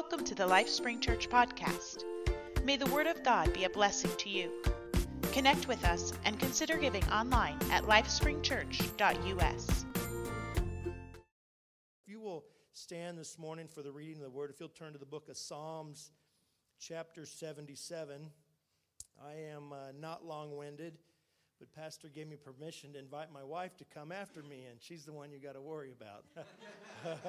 Welcome to the LifeSpring Church podcast. May the Word of God be a blessing to you. Connect with us and consider giving online at lifespringchurch.us. If you will stand this morning for the reading of the Word, if you'll turn to the book of Psalms, chapter 77. I am uh, not long winded, but Pastor gave me permission to invite my wife to come after me, and she's the one you got to worry about.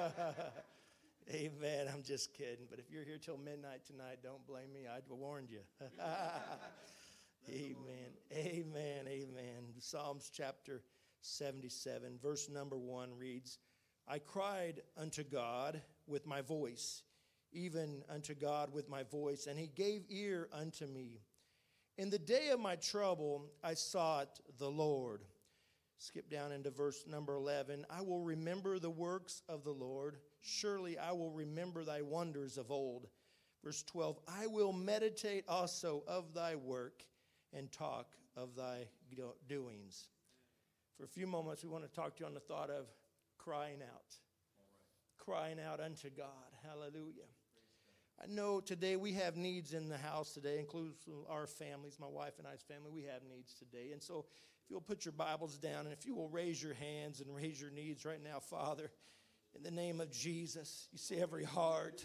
Amen. I'm just kidding. But if you're here till midnight tonight, don't blame me. I warned you. amen. Amen. Amen. Psalms chapter 77, verse number one reads I cried unto God with my voice, even unto God with my voice, and he gave ear unto me. In the day of my trouble, I sought the Lord. Skip down into verse number 11. I will remember the works of the Lord. Surely I will remember thy wonders of old. Verse 12. I will meditate also of thy work and talk of thy doings. For a few moments, we want to talk to you on the thought of crying out. Crying out unto God. Hallelujah. I know today we have needs in the house today, includes our families, my wife and I's family. We have needs today. And so if you'll put your Bibles down and if you will raise your hands and raise your needs right now, Father, in the name of Jesus, you see every heart.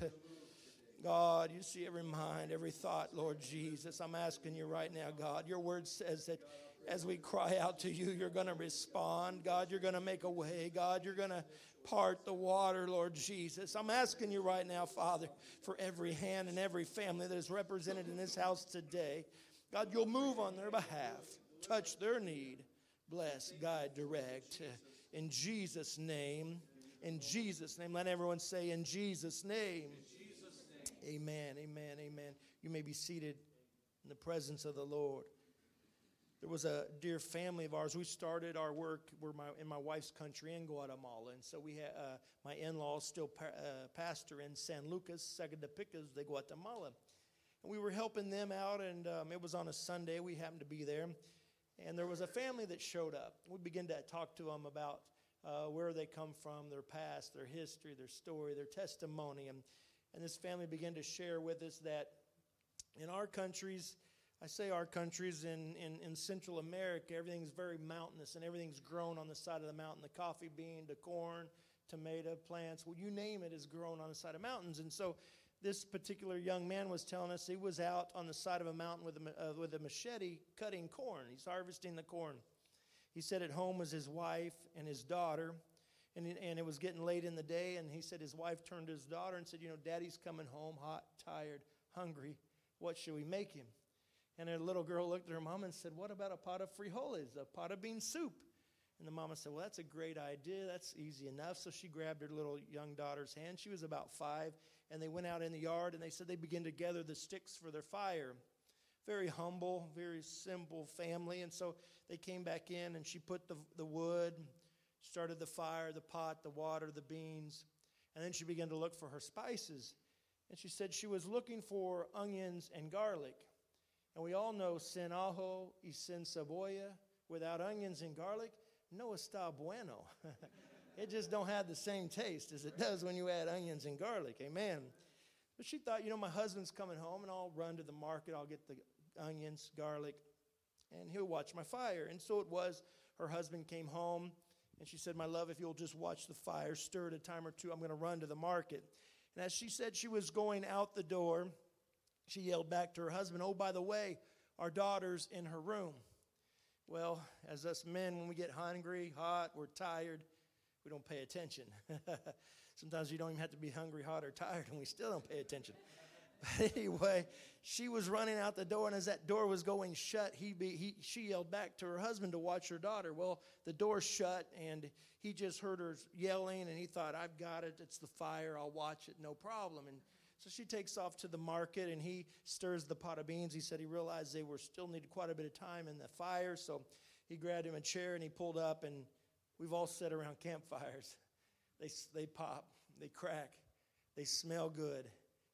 God, you see every mind, every thought, Lord Jesus. I'm asking you right now, God. Your word says that as we cry out to you, you're going to respond. God, you're going to make a way. God, you're going to part the water, Lord Jesus. I'm asking you right now, Father, for every hand and every family that is represented in this house today. God, you'll move on their behalf, touch their need, bless, guide, direct. In Jesus' name, in Jesus' name. Let everyone say, In Jesus' name. In Jesus name. Amen, amen, amen. You may be seated in the presence of the Lord. There was a dear family of ours. We started our work we're my, in my wife's country in Guatemala. And so we had uh, my in laws still pa- uh, pastor in San Lucas, Sacatepéquez de Guatemala. And we were helping them out, and um, it was on a Sunday. We happened to be there. And there was a family that showed up. We began to talk to them about uh, where they come from, their past, their history, their story, their testimony. And, and this family began to share with us that in our countries, I say our countries in, in, in Central America, everything's very mountainous and everything's grown on the side of the mountain. The coffee bean, the corn, tomato plants, well, you name it, is grown on the side of mountains. And so this particular young man was telling us he was out on the side of a mountain with a, uh, with a machete cutting corn. He's harvesting the corn. He said at home was his wife and his daughter. And, and it was getting late in the day, and he said his wife turned to his daughter and said, You know, daddy's coming home hot, tired, hungry. What should we make him? And a little girl looked at her mom and said, What about a pot of frijoles, a pot of bean soup? And the mama said, Well, that's a great idea. That's easy enough. So she grabbed her little young daughter's hand. She was about five. And they went out in the yard and they said they began to gather the sticks for their fire very humble, very simple family. And so they came back in and she put the, the wood, started the fire, the pot, the water, the beans. And then she began to look for her spices. And she said she was looking for onions and garlic. And we all know sin ajo y sin cebolla. Without onions and garlic, no está bueno. it just don't have the same taste as it does when you add onions and garlic. Amen. But she thought, you know, my husband's coming home and I'll run to the market. I'll get the onions, garlic, and he'll watch my fire. And so it was. Her husband came home, and she said, My love, if you'll just watch the fire stir it a time or two, I'm going to run to the market. And as she said she was going out the door, she yelled back to her husband, Oh, by the way, our daughter's in her room. Well, as us men, when we get hungry, hot, we're tired, we don't pay attention. Sometimes you don't even have to be hungry, hot, or tired, and we still don't pay attention. anyway, she was running out the door, and as that door was going shut, he, be, he she yelled back to her husband to watch her daughter. Well, the door shut, and he just heard her yelling, and he thought, "I've got it. It's the fire. I'll watch it. No problem." And so she takes off to the market, and he stirs the pot of beans. He said he realized they were still needed quite a bit of time in the fire, so he grabbed him a chair and he pulled up, and we've all sat around campfires. They they pop, they crack, they smell good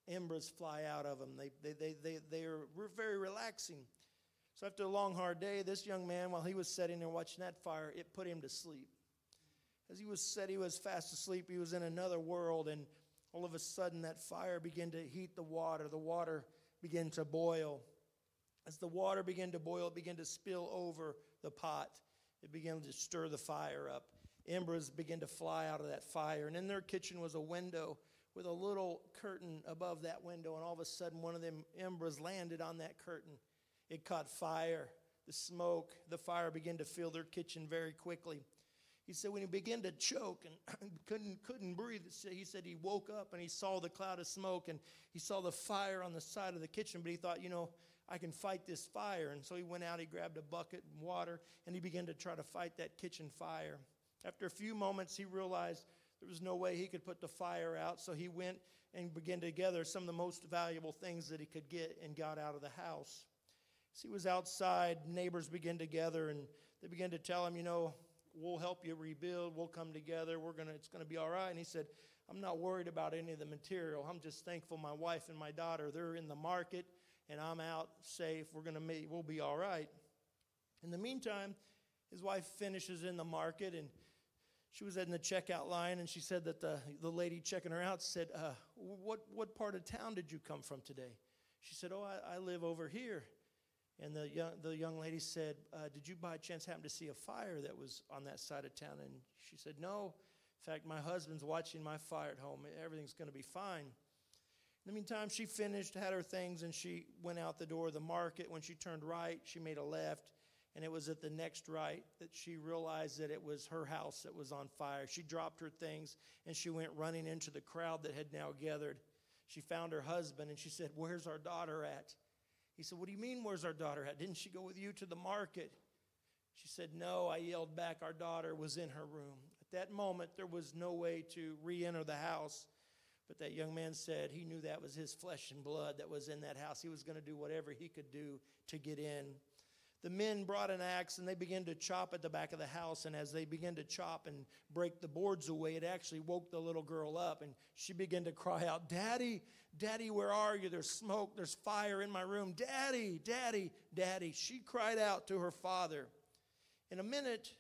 embers fly out of them. They, they, they, they, they are very relaxing. So after a long, hard day, this young man, while he was sitting there watching that fire, it put him to sleep. As he was said he was fast asleep, he was in another world, and all of a sudden that fire began to heat the water. The water began to boil. As the water began to boil, it began to spill over the pot. It began to stir the fire up. Embers began to fly out of that fire. And in their kitchen was a window with a little curtain above that window. And all of a sudden, one of them embers landed on that curtain. It caught fire. The smoke, the fire began to fill their kitchen very quickly. He said when he began to choke and couldn't, couldn't breathe, he said he woke up and he saw the cloud of smoke and he saw the fire on the side of the kitchen, but he thought, you know, I can fight this fire. And so he went out, he grabbed a bucket and water, and he began to try to fight that kitchen fire. After a few moments, he realized there was no way he could put the fire out, so he went and began to gather some of the most valuable things that he could get and got out of the house. As he was outside, neighbors began to gather and they began to tell him, you know, we'll help you rebuild, we'll come together, we're gonna, it's gonna be all right. And he said, I'm not worried about any of the material. I'm just thankful my wife and my daughter, they're in the market and I'm out safe. We're gonna meet, we'll be all right. In the meantime, his wife finishes in the market and she was in the checkout line and she said that the, the lady checking her out said, uh, what, what part of town did you come from today? She said, Oh, I, I live over here. And the young, the young lady said, uh, Did you by chance happen to see a fire that was on that side of town? And she said, No. In fact, my husband's watching my fire at home. Everything's going to be fine. In the meantime, she finished, had her things, and she went out the door of the market. When she turned right, she made a left, and it was at the next right that she realized that it was her house that was on fire. She dropped her things and she went running into the crowd that had now gathered. She found her husband and she said, Where's our daughter at? He said, What do you mean, where's our daughter at? Didn't she go with you to the market? She said, No. I yelled back, Our daughter was in her room. At that moment, there was no way to re enter the house. But that young man said he knew that was his flesh and blood that was in that house. He was going to do whatever he could do to get in the men brought an axe and they began to chop at the back of the house. And as they began to chop and break the boards away, it actually woke the little girl up. And she began to cry out, Daddy, Daddy, where are you? There's smoke, there's fire in my room. Daddy, Daddy, Daddy. She cried out to her father. In a minute,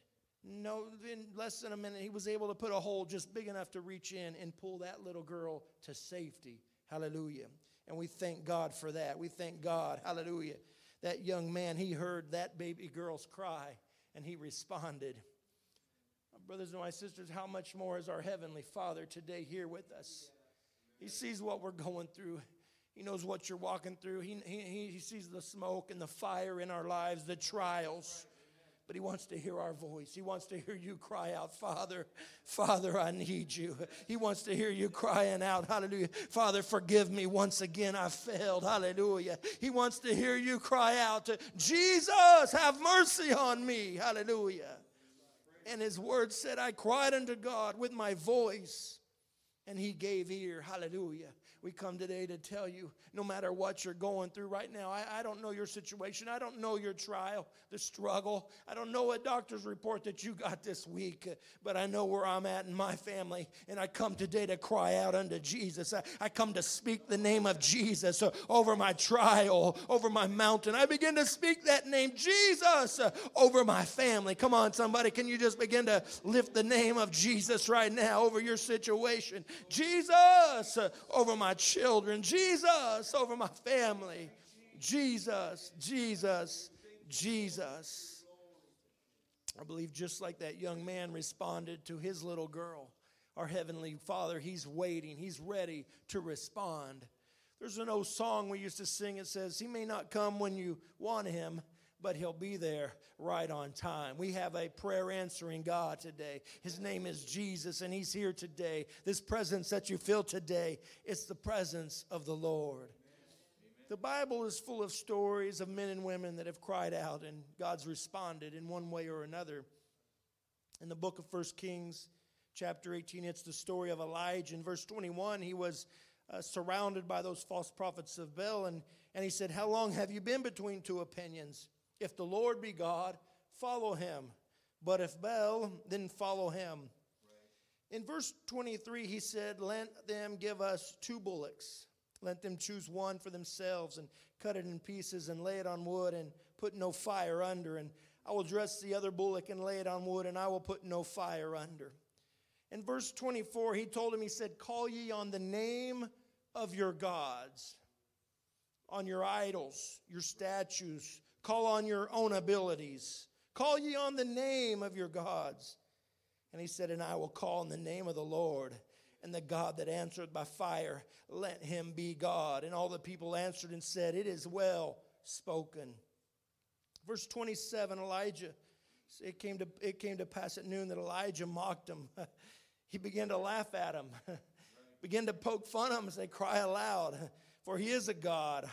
no, in less than a minute, he was able to put a hole just big enough to reach in and pull that little girl to safety. Hallelujah. And we thank God for that. We thank God. Hallelujah that young man, he heard that baby girl's cry and he responded. My brothers and my sisters, how much more is our Heavenly Father today here with us? He sees what we're going through. He knows what you're walking through. He, he, he sees the smoke and the fire in our lives, the trials but he wants to hear our voice. He wants to hear you cry out, Father, Father, I need you. He wants to hear you crying out, Hallelujah. Father, forgive me once again. I failed. Hallelujah. He wants to hear you cry out, Jesus, have mercy on me. Hallelujah. And his word said, I cried unto God with my voice, and he gave ear. Hallelujah. We come today to tell you no matter what you're going through right now, I, I don't know your situation. I don't know your trial, the struggle. I don't know what doctor's report that you got this week, but I know where I'm at in my family. And I come today to cry out unto Jesus. I, I come to speak the name of Jesus over my trial, over my mountain. I begin to speak that name, Jesus, over my family. Come on, somebody, can you just begin to lift the name of Jesus right now over your situation? Jesus, over my children. Jesus, over my family. Jesus, Jesus, Jesus. I believe just like that young man responded to his little girl, our Heavenly Father, He's waiting, He's ready to respond. There's an old song we used to sing. It says, He may not come when you want Him, but He'll be there right on time. We have a prayer answering God today. His name is Jesus, and He's here today. This presence that you feel today, it's the presence of the Lord. The Bible is full of stories of men and women that have cried out and God's responded in one way or another. In the book of First Kings, chapter 18, it's the story of Elijah. In verse 21, he was uh, surrounded by those false prophets of Baal, and, and he said, How long have you been between two opinions? If the Lord be God, follow him. But if Baal, then follow him. Right. In verse 23, he said, Let them give us two bullocks let them choose one for themselves and cut it in pieces and lay it on wood and put no fire under. And I will dress the other bullock and lay it on wood, and I will put no fire under. In verse 24, he told him, He said, Call ye on the name of your gods, on your idols, your statues, call on your own abilities. Call ye on the name of your gods. And he said, And I will call on the name of the Lord. And the God that answered by fire, let him be God. And all the people answered and said, It is well spoken. Verse 27 Elijah, it came to, it came to pass at noon that Elijah mocked him. he began to laugh at him, began to poke fun at him and say, Cry aloud, for he is a God,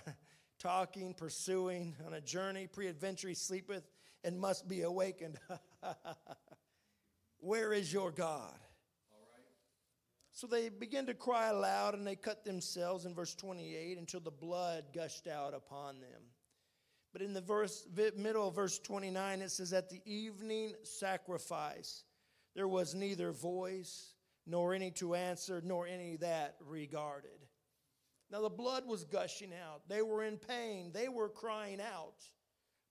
talking, pursuing, on a journey, pre adventure, he sleepeth and must be awakened. Where is your God? So they began to cry aloud and they cut themselves in verse 28 until the blood gushed out upon them. But in the verse, middle of verse 29, it says, At the evening sacrifice, there was neither voice, nor any to answer, nor any that regarded. Now the blood was gushing out. They were in pain. They were crying out.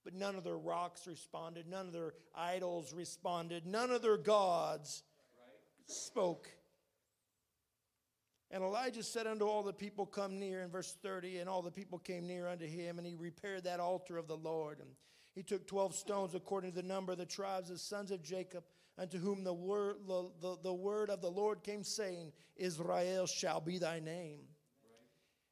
But none of their rocks responded. None of their idols responded. None of their gods spoke. And Elijah said unto all the people, Come near, in verse 30, and all the people came near unto him, and he repaired that altar of the Lord. And he took 12 stones according to the number of the tribes of the sons of Jacob, unto whom the word, the, the, the word of the Lord came, saying, Israel shall be thy name.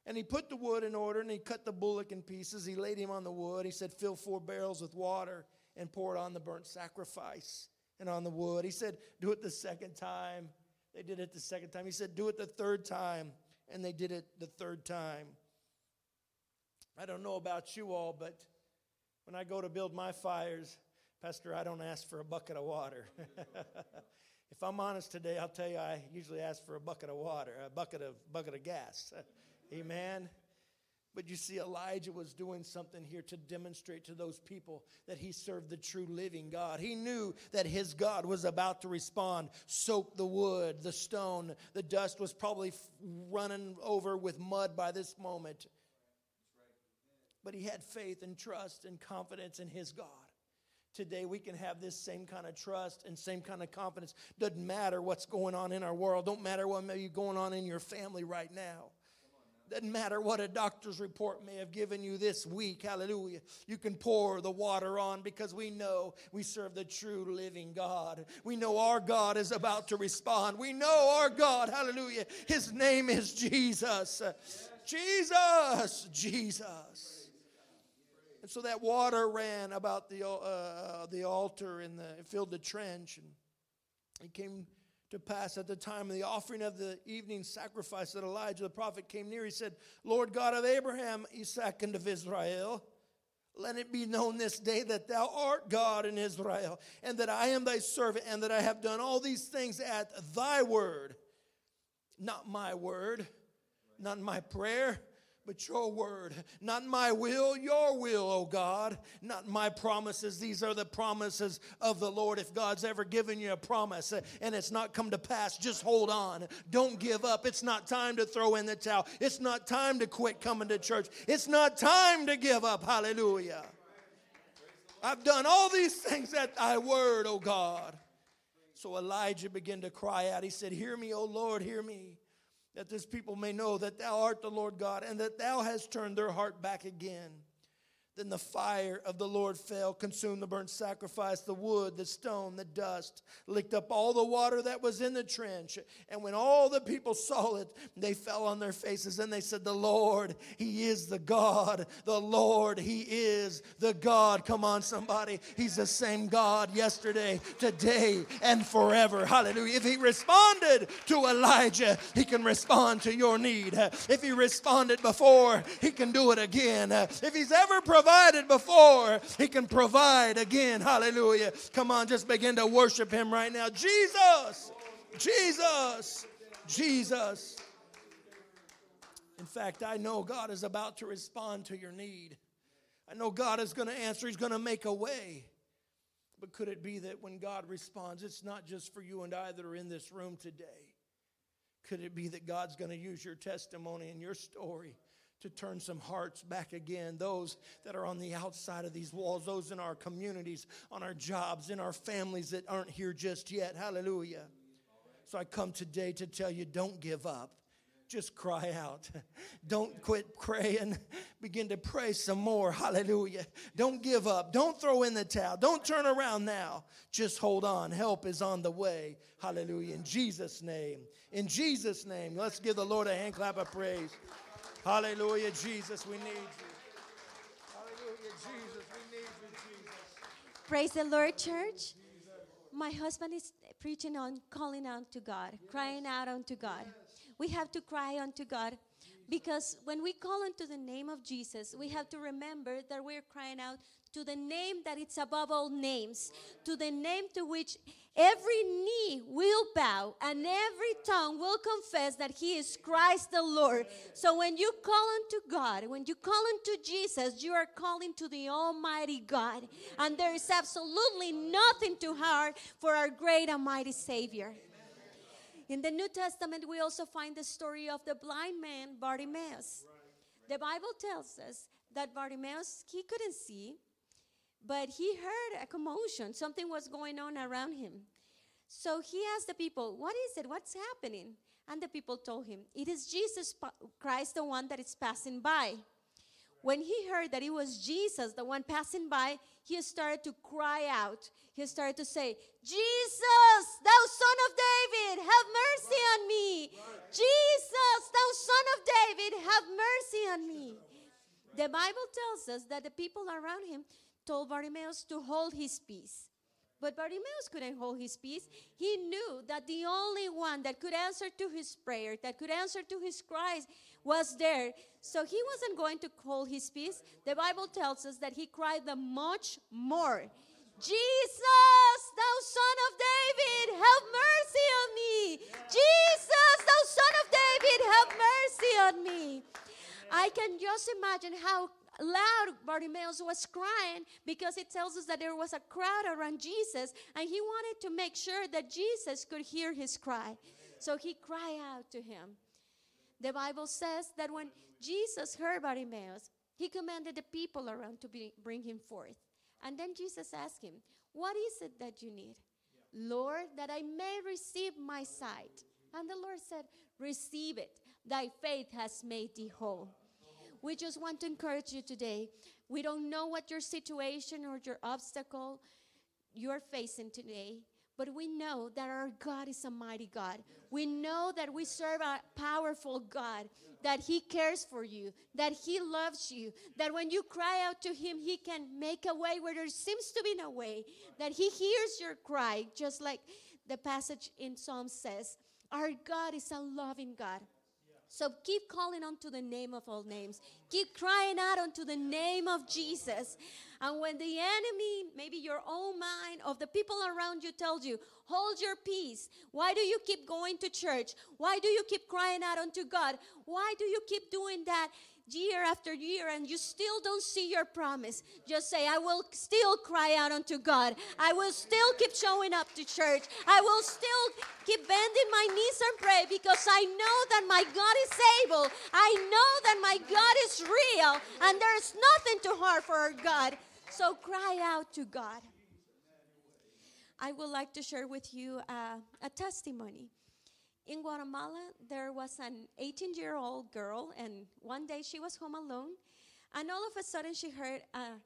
And he put the wood in order, and he cut the bullock in pieces. He laid him on the wood. He said, Fill four barrels with water, and pour it on the burnt sacrifice and on the wood. He said, Do it the second time. They did it the second time. He said, Do it the third time. And they did it the third time. I don't know about you all, but when I go to build my fires, Pastor, I don't ask for a bucket of water. if I'm honest today, I'll tell you I usually ask for a bucket of water, a bucket of bucket of gas. Amen. But you see, Elijah was doing something here to demonstrate to those people that he served the true living God. He knew that his God was about to respond, soak the wood, the stone, the dust was probably running over with mud by this moment. But he had faith and trust and confidence in his God. Today, we can have this same kind of trust and same kind of confidence. Doesn't matter what's going on in our world, don't matter what may be going on in your family right now. Doesn't matter what a doctor's report may have given you this week. Hallelujah. You can pour the water on because we know we serve the true living God. We know our God is about to respond. We know our God. Hallelujah. His name is Jesus. Jesus. Jesus. And so that water ran about the, uh, the altar and the, filled the trench. And it came to pass at the time of the offering of the evening sacrifice that Elijah the prophet came near. He said, Lord God of Abraham, Isaac, and of Israel, let it be known this day that thou art God in Israel, and that I am thy servant, and that I have done all these things at thy word, not my word, not my prayer, but your word. Not my will, your will, oh God. Not my promises. These are the promises of the Lord. If God's ever given you a promise and it's not come to pass, just hold on. Don't give up. It's not time to throw in the towel. It's not time to quit coming to church. It's not time to give up. Hallelujah. I've done all these things at thy word, oh God. So Elijah began to cry out. He said, Hear me, O Lord, hear me that this people may know that thou art the Lord God, and that thou hast turned their heart back again. Then the fire of the Lord fell, consumed the burnt sacrifice, the wood, the stone, the dust, licked up all the water that was in the trench. And when all the people saw it, they fell on their faces and they said, The Lord, He is the God. The Lord, He is the God. Come on, somebody. He's the same God yesterday, today, and forever. Hallelujah. If He responded to Elijah, He can respond to your need. If He responded before, He can do it again. If He's ever provided, provided before, He can provide again. Hallelujah. Come on, just begin to worship Him right now. Jesus, Jesus, Jesus. In fact, I know God is about to respond to your need. I know God is going to answer, He's going to make a way. But could it be that when God responds, it's not just for you and I that are in this room today? Could it be that God's going to use your testimony and your story to turn some hearts back again. Those that are on the outside of these walls, those in our communities, on our jobs, in our families that aren't here just yet. Hallelujah. So I come today to tell you don't give up. Just cry out. Don't quit praying. Begin to pray some more. Hallelujah. Don't give up. Don't throw in the towel. Don't turn around now. Just hold on. Help is on the way. Hallelujah. In Jesus' name. In Jesus' name. Let's give the Lord a hand clap of praise. Hallelujah. Jesus, we need you. Hallelujah. Jesus, we need you, Jesus. Praise the Lord, church. My husband is preaching on calling out to God, crying out unto God. We have to cry unto God because when we call unto the name of Jesus, we have to remember that we're crying out to the name that it's above all names, to the name to which every knee will bow and every tongue will confess that He is Christ the Lord. So when you call unto God, when you call unto Jesus, you are calling to the Almighty God. And there is absolutely nothing too hard for our great and mighty Savior. In the New Testament, we also find the story of the blind man Bartimaeus. The Bible tells us that Bartimaeus, he couldn't see, but he heard a commotion. Something was going on around him. So he asked the people, What is it? What's happening? And the people told him, It is Jesus Christ, the one that is passing by. When he heard that it was Jesus, the one passing by, he started to cry out. He started to say, Jesus, thou son of David, have mercy on me. Jesus, thou son of David, have mercy on me. The Bible tells us that the people around him told Bartimaeus to hold his peace. But Bartimaeus couldn't hold his peace. He knew that the only one that could answer to his prayer, that could answer to his cries, was there. So he wasn't going to hold his peace. The Bible tells us that he cried the much more. Jesus, thou son of David, have mercy on me. Jesus, thou son of David, have mercy on me. I can just imagine how loud Bartimaeus was crying because it tells us that there was a crowd around Jesus and he wanted to make sure that Jesus could hear his cry. So he cried out to him. The Bible says that when Jesus heard Bartimaeus, he commanded the people around to be, bring him forth. And then Jesus asked him, What is it that you need? Lord, that I may receive my sight. And the Lord said, Receive it. Thy faith has made thee whole. We just want to encourage you today. We don't know what your situation or your obstacle you're facing today, but we know that our God is a mighty God. We know that we serve a powerful God, that He cares for you, that He loves you, that when you cry out to Him, He can make a way where there seems to be no way, that He hears your cry, just like the passage in Psalm says. Our God is a loving God. So keep calling unto the name of all names. Keep crying out unto the name of Jesus. And when the enemy, maybe your own mind, of the people around you tells you, hold your peace. Why do you keep going to church? Why do you keep crying out unto God? Why do you keep doing that? Year after year and you still don't see your promise, just say, I will still cry out unto God. I will still keep showing up to church. I will still keep bending my knees and pray because I know that my God is able. I know that my God is real and there's nothing too hard for our God. So cry out to God. I would like to share with you uh, a testimony in Guatemala, there was an 18 year old girl, and one day she was home alone, and all of a sudden she heard a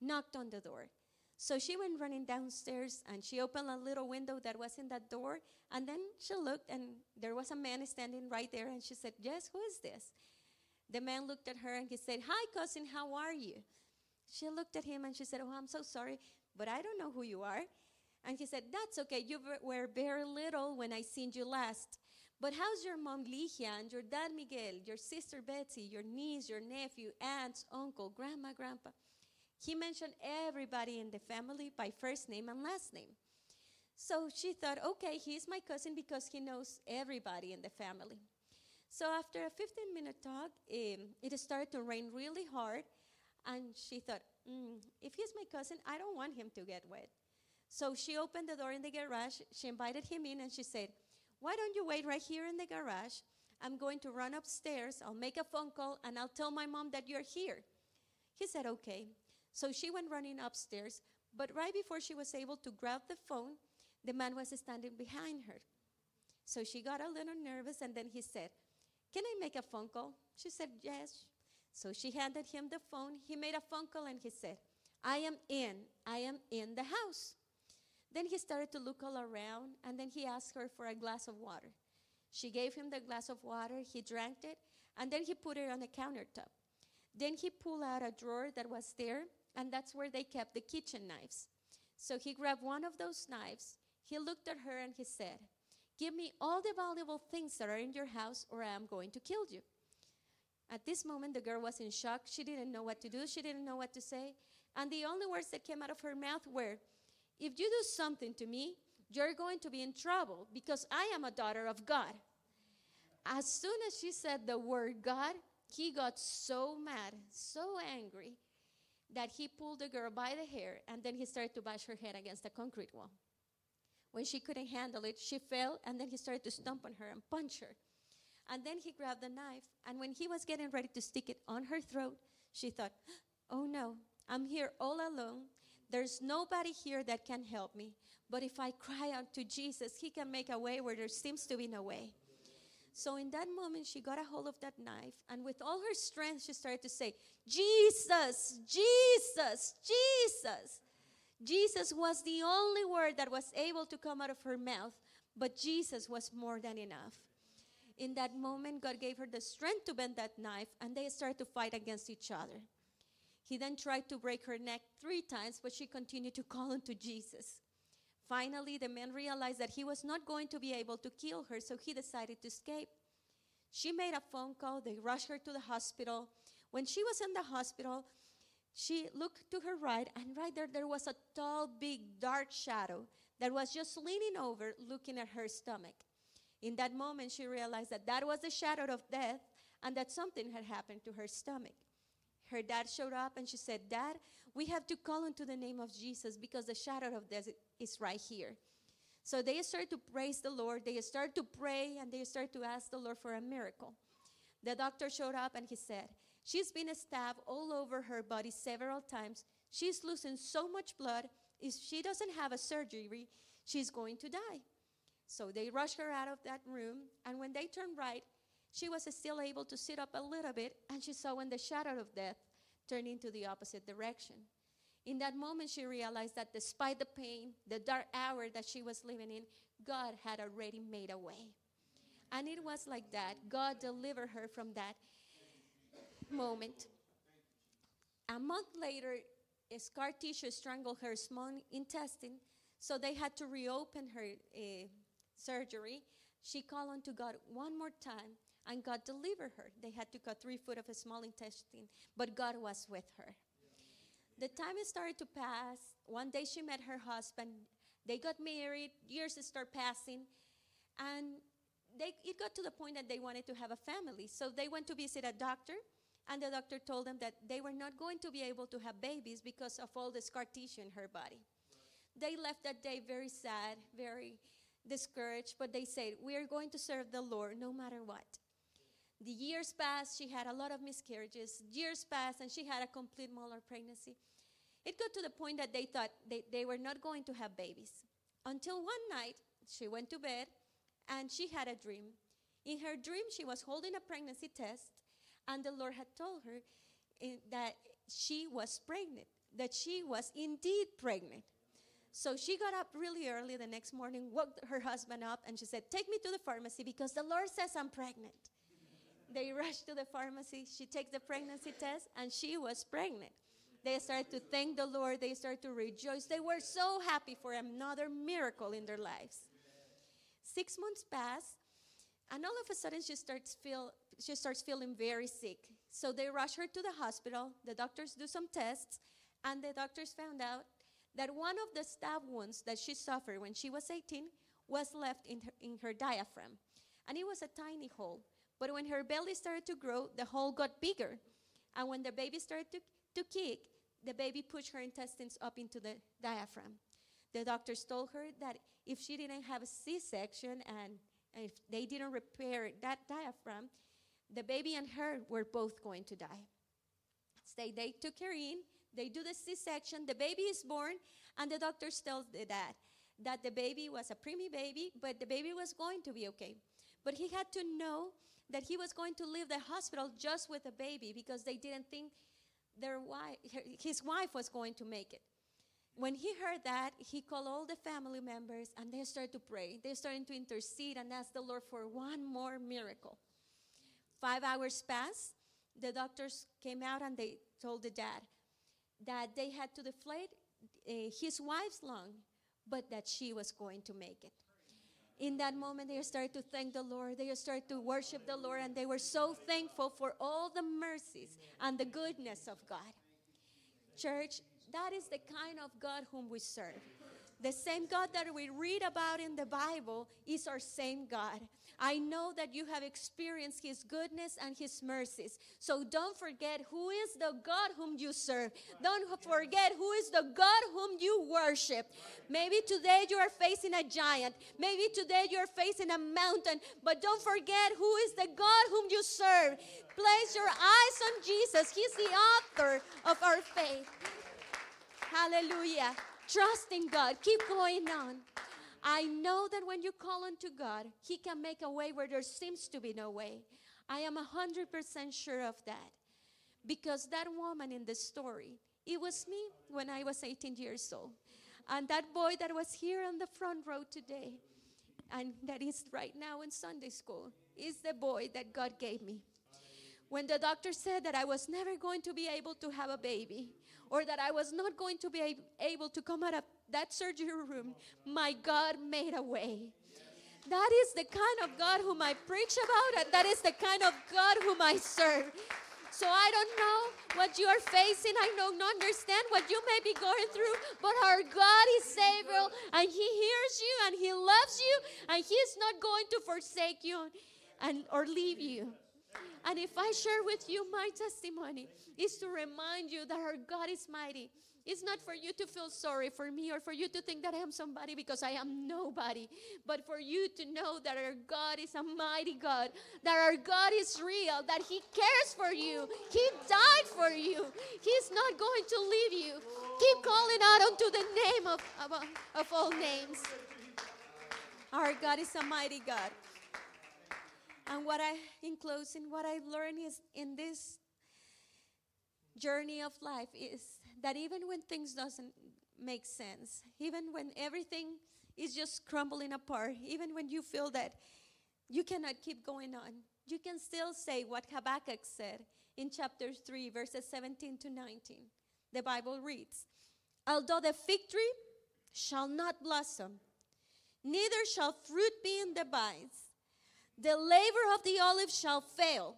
knocked on the door. So she went running downstairs and she opened a little window that was in that door. And then she looked, and there was a man standing right there. And she said, Yes, who is this? The man looked at her and he said, Hi, cousin, how are you? She looked at him and she said, Oh, I'm so sorry, but I don't know who you are. And he said, That's okay. You were very little when I seen you last. But how's your mom Ligia and your dad Miguel, your sister Betsy, your niece, your nephew, aunts, uncle, grandma, grandpa? He mentioned everybody in the family by first name and last name. So she thought, okay, he's my cousin because he knows everybody in the family. So after a 15 minute talk, it started to rain really hard. And she thought, mm, if he's my cousin, I don't want him to get wet. So she opened the door in the garage. She invited him in and she said, Why don't you wait right here in the garage? I'm going to run upstairs. I'll make a phone call and I'll tell my mom that you're here. He said, Okay. So she went running upstairs, but right before she was able to grab the phone, the man was standing behind her. So she got a little nervous, and then he said, Can I make a phone call? She said, Yes. So she handed him the phone. He made a phone call, and he said, I am in. I am in the house. Then he started to look all around, and then he asked her for a glass of water. She gave him the glass of water. He drank it, and then he put it on the countertop. Then he pulled out a drawer that was there, and that's where they kept the kitchen knives. So he grabbed one of those knives. He looked at her and he said, Give me all the valuable things that are in your house, or I am going to kill you. At this moment, the girl was in shock. She didn't know what to do, she didn't know what to say. And the only words that came out of her mouth were, If you do something to me, you're going to be in trouble because I am a daughter of God. As soon as she said the word God, he got so mad, so angry, that he pulled the girl by the hair and then he started to bash her head against the concrete wall. When she couldn't handle it, she fell and then he started to stomp on her and punch her. And then he grabbed the knife, and when he was getting ready to stick it on her throat, she thought, Oh no, I'm here all alone. There's nobody here that can help me. But if I cry out to Jesus, He can make a way where there seems to be no way. So in that moment, she got a hold of that knife, and with all her strength, she started to say, Jesus, Jesus, Jesus. Jesus was the only word that was able to come out of her mouth, but Jesus was more than enough. In that moment, God gave her the strength to bend that knife, and they started to fight against each other. He then tried to break her neck three times, but she continued to call unto Jesus. Finally, the man realized that he was not going to be able to kill her, so he decided to escape. She made a phone call. They rushed her to the hospital. When she was in the hospital, she looked to her right, and right there, there was a tall, big, dark shadow that was just leaning over, looking at her stomach. In that moment, she realized that that was the shadow of death and that something had happened to her stomach. Her dad showed up and she said, Dad, we have to call into the name of Jesus because the shadow of death is right here. So they started to praise the Lord. They started to pray and they started to ask the Lord for a miracle. The doctor showed up and he said, She's been stabbed all over her body several times. She's losing so much blood. If she doesn't have a surgery, she's going to die. So they rushed her out of that room, and when they turned right, she was still able to sit up a little bit, and she saw when the shadow of death turned into the opposite direction. In that moment, she realized that despite the pain, the dark hour that she was living in, God had already made a way. And it was like that. God delivered her from that moment. A month later, a scar tissue strangled her small intestine, so they had to reopen her uh, surgery. She called on to God one more time, and God delivered her. They had to cut three foot of a small intestine, but God was with her. The time started to pass. One day she met her husband. They got married. Years start passing, and they, it got to the point that they wanted to have a family. So they went to visit a doctor, and the doctor told them that they were not going to be able to have babies because of all the scar tissue in her body. They left that day very sad, very discouraged, but they said, We are going to serve the Lord no matter what. The years passed, she had a lot of miscarriages. Years passed, and she had a complete molar pregnancy. It got to the point that they thought they, they were not going to have babies. Until one night, she went to bed and she had a dream. In her dream, she was holding a pregnancy test, and the Lord had told her eh, that she was pregnant, that she was indeed pregnant. So she got up really early the next morning, woke her husband up, and she said, Take me to the pharmacy because the Lord says I'm pregnant. They rushed to the pharmacy. She takes the pregnancy test, and she was pregnant. They started to thank the Lord. They started to rejoice. They were so happy for another miracle in their lives. Six months pass, and all of a sudden she starts feel she starts feeling very sick. So they rush her to the hospital. The doctors do some tests, and the doctors found out that one of the stab wounds that she suffered when she was 18 was left in her, in her diaphragm. And it was a tiny hole. But when her belly started to grow, the hole got bigger. And when the baby started to, to kick, the baby pushed her intestines up into the diaphragm. The doctors told her that if she didn't have a C section and, and if they didn't repair that diaphragm, the baby and her were both going to die. So they, they took her in, they do the C section, the baby is born, and the doctors tell the dad, that the baby was a preemie baby, but the baby was going to be okay. But he had to know that he was going to leave the hospital just with a baby because they didn't think their wife, his wife was going to make it. When he heard that, he called all the family members and they started to pray. They started to intercede and ask the Lord for one more miracle. Five hours passed. The doctors came out and they told the dad that they had to deflate uh, his wife's lung, but that she was going to make it. In that moment, they started to thank the Lord. They started to worship the Lord, and they were so thankful for all the mercies and the goodness of God. Church, that is the kind of God whom we serve. The same God that we read about in the Bible is our same God. I know that you have experienced His goodness and His mercies. So don't forget who is the God whom you serve. Don't forget who is the God whom you worship. Maybe today you are facing a giant. Maybe today you are facing a mountain. But don't forget who is the God whom you serve. Place your eyes on Jesus. He's the author of our faith. Hallelujah. Trust in God. Keep going on. I know that when you call unto God, He can make a way where there seems to be no way. I am 100% sure of that. Because that woman in the story, it was me when I was 18 years old. And that boy that was here on the front row today, and that is right now in Sunday school, is the boy that God gave me. When the doctor said that I was never going to be able to have a baby, or that I was not going to be able to come out of that surgery room, my God made a way. That is the kind of God whom I preach about, and that is the kind of God whom I serve. So I don't know what you are facing. I don't understand what you may be going through, but our God is Savior, and He hears you, and He loves you, and He's not going to forsake you and or leave you. And if I share with you my testimony, is to remind you that our God is mighty. It's not for you to feel sorry for me or for you to think that I am somebody because I am nobody, but for you to know that our God is a mighty God, that our God is real, that He cares for you. He died for you. He's not going to leave you. Keep calling out unto the name of, of, of all names. Our God is a mighty God. And what I, in closing, what I've learned is in this journey of life is that even when things doesn't make sense, even when everything is just crumbling apart, even when you feel that you cannot keep going on, you can still say what Habakkuk said in chapter 3, verses 17 to 19. The Bible reads, Although the fig tree shall not blossom, neither shall fruit be in the vines, the labor of the olive shall fail,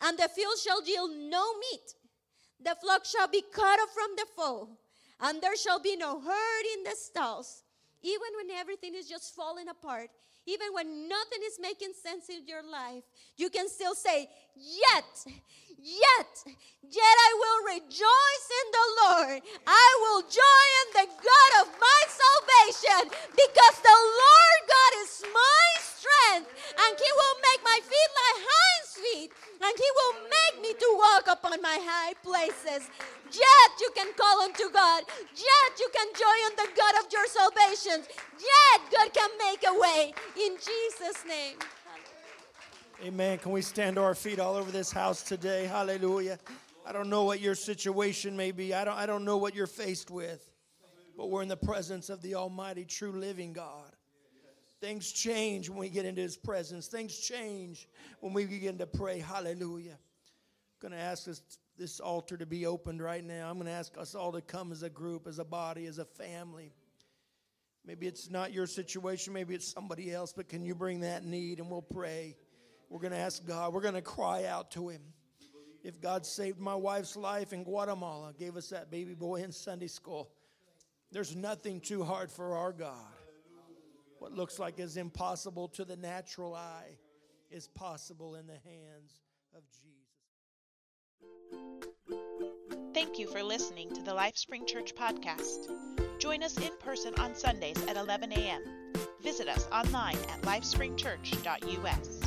and the field shall yield no meat. The flock shall be cut off from the fold, and there shall be no herd in the stalls. Even when everything is just falling apart, even when nothing is making sense in your life, you can still say, Yet, yet, yet I will rejoice in the Lord. I will joy in the God of my salvation because the Lord God is my strength and He will make my feet like hinds feet and He will make me to walk upon my high places. Yet you can call unto God. Yet you can joy in the God of your salvation. Yet God can make a way in Jesus' name. Amen. Can we stand to our feet all over this house today? Hallelujah. I don't know what your situation may be. I don't, I don't know what you're faced with. But we're in the presence of the Almighty, true living God. Things change when we get into His presence. Things change when we begin to pray. Hallelujah. I'm going to ask this, this altar to be opened right now. I'm going to ask us all to come as a group, as a body, as a family. Maybe it's not your situation, maybe it's somebody else, but can you bring that need and we'll pray? We're going to ask God, we're going to cry out to Him. If God saved my wife's life in Guatemala, gave us that baby boy in Sunday school, there's nothing too hard for our God. What looks like is impossible to the natural eye is possible in the hands of Jesus. Thank you for listening to the LifeSpring Church podcast. Join us in person on Sundays at 11 a.m. Visit us online at lifespringchurch.us.